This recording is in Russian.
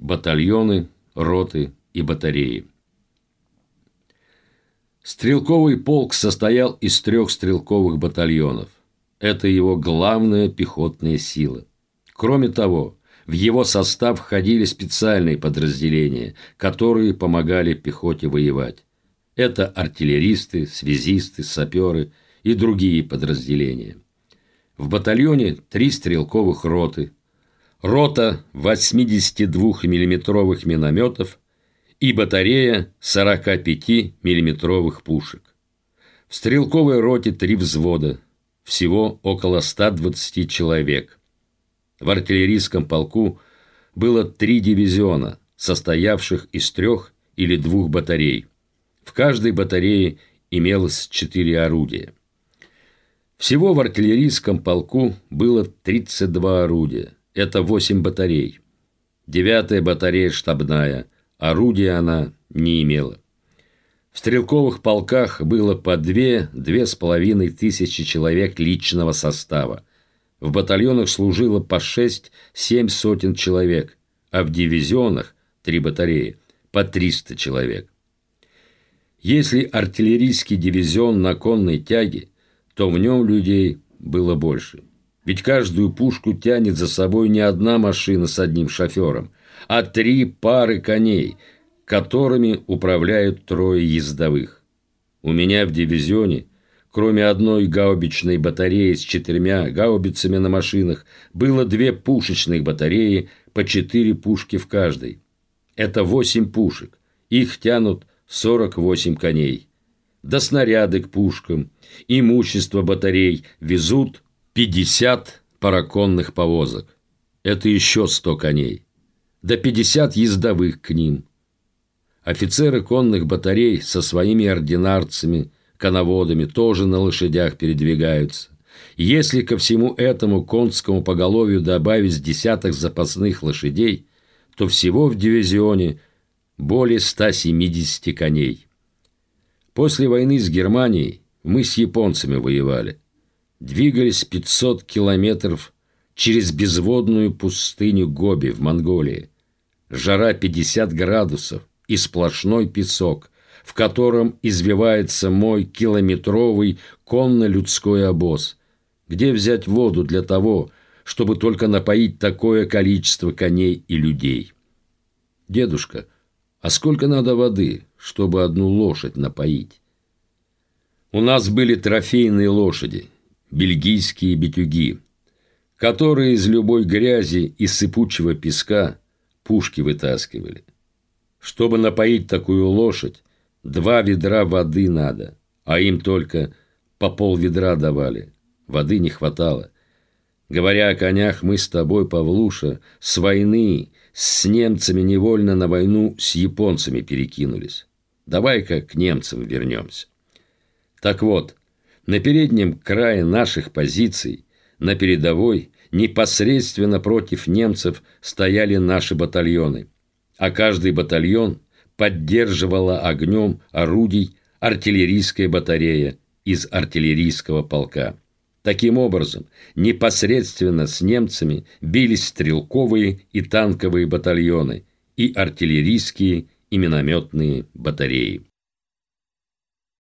батальоны, роты и батареи. Стрелковый полк состоял из трех стрелковых батальонов. Это его главная пехотная сила. Кроме того, в его состав входили специальные подразделения, которые помогали пехоте воевать. Это артиллеристы, связисты, саперы и другие подразделения. В батальоне три стрелковых роты, рота 82 миллиметровых минометов и батарея 45 миллиметровых пушек. В стрелковой роте три взвода, всего около 120 человек. В артиллерийском полку было три дивизиона, состоявших из трех или двух батарей. В каждой батарее имелось четыре орудия. Всего в артиллерийском полку было 32 орудия. Это 8 батарей. Девятая батарея штабная. Орудия она не имела. В стрелковых полках было по две-две с половиной тысячи человек личного состава. В батальонах служило по 6-7 сотен человек, а в дивизионах, три батареи, по 300 человек. Если артиллерийский дивизион на конной тяге, то в нем людей было больше. Ведь каждую пушку тянет за собой не одна машина с одним шофером, а три пары коней, которыми управляют трое ездовых. У меня в дивизионе Кроме одной гаубичной батареи с четырьмя гаубицами на машинах, было две пушечных батареи по четыре пушки в каждой. Это восемь пушек. Их тянут 48 коней. Да снаряды к пушкам, имущество батарей везут 50 параконных повозок. Это еще 100 коней. Да 50 ездовых к ним. Офицеры конных батарей со своими ординарцами – коноводами тоже на лошадях передвигаются. Если ко всему этому конскому поголовью добавить десяток запасных лошадей, то всего в дивизионе более 170 коней. После войны с Германией мы с японцами воевали. Двигались 500 километров через безводную пустыню Гоби в Монголии. Жара 50 градусов и сплошной песок, в котором извивается мой километровый конно-людской обоз. Где взять воду для того, чтобы только напоить такое количество коней и людей? Дедушка, а сколько надо воды, чтобы одну лошадь напоить? У нас были трофейные лошади, бельгийские битюги, которые из любой грязи и сыпучего песка пушки вытаскивали. Чтобы напоить такую лошадь, Два ведра воды надо, а им только по пол ведра давали. Воды не хватало. Говоря о конях, мы с тобой, Павлуша, с войны, с немцами невольно на войну с японцами перекинулись. Давай-ка к немцам вернемся. Так вот, на переднем крае наших позиций, на передовой, непосредственно против немцев стояли наши батальоны, а каждый батальон – поддерживала огнем орудий артиллерийская батарея из артиллерийского полка. Таким образом, непосредственно с немцами бились стрелковые и танковые батальоны и артиллерийские и минометные батареи.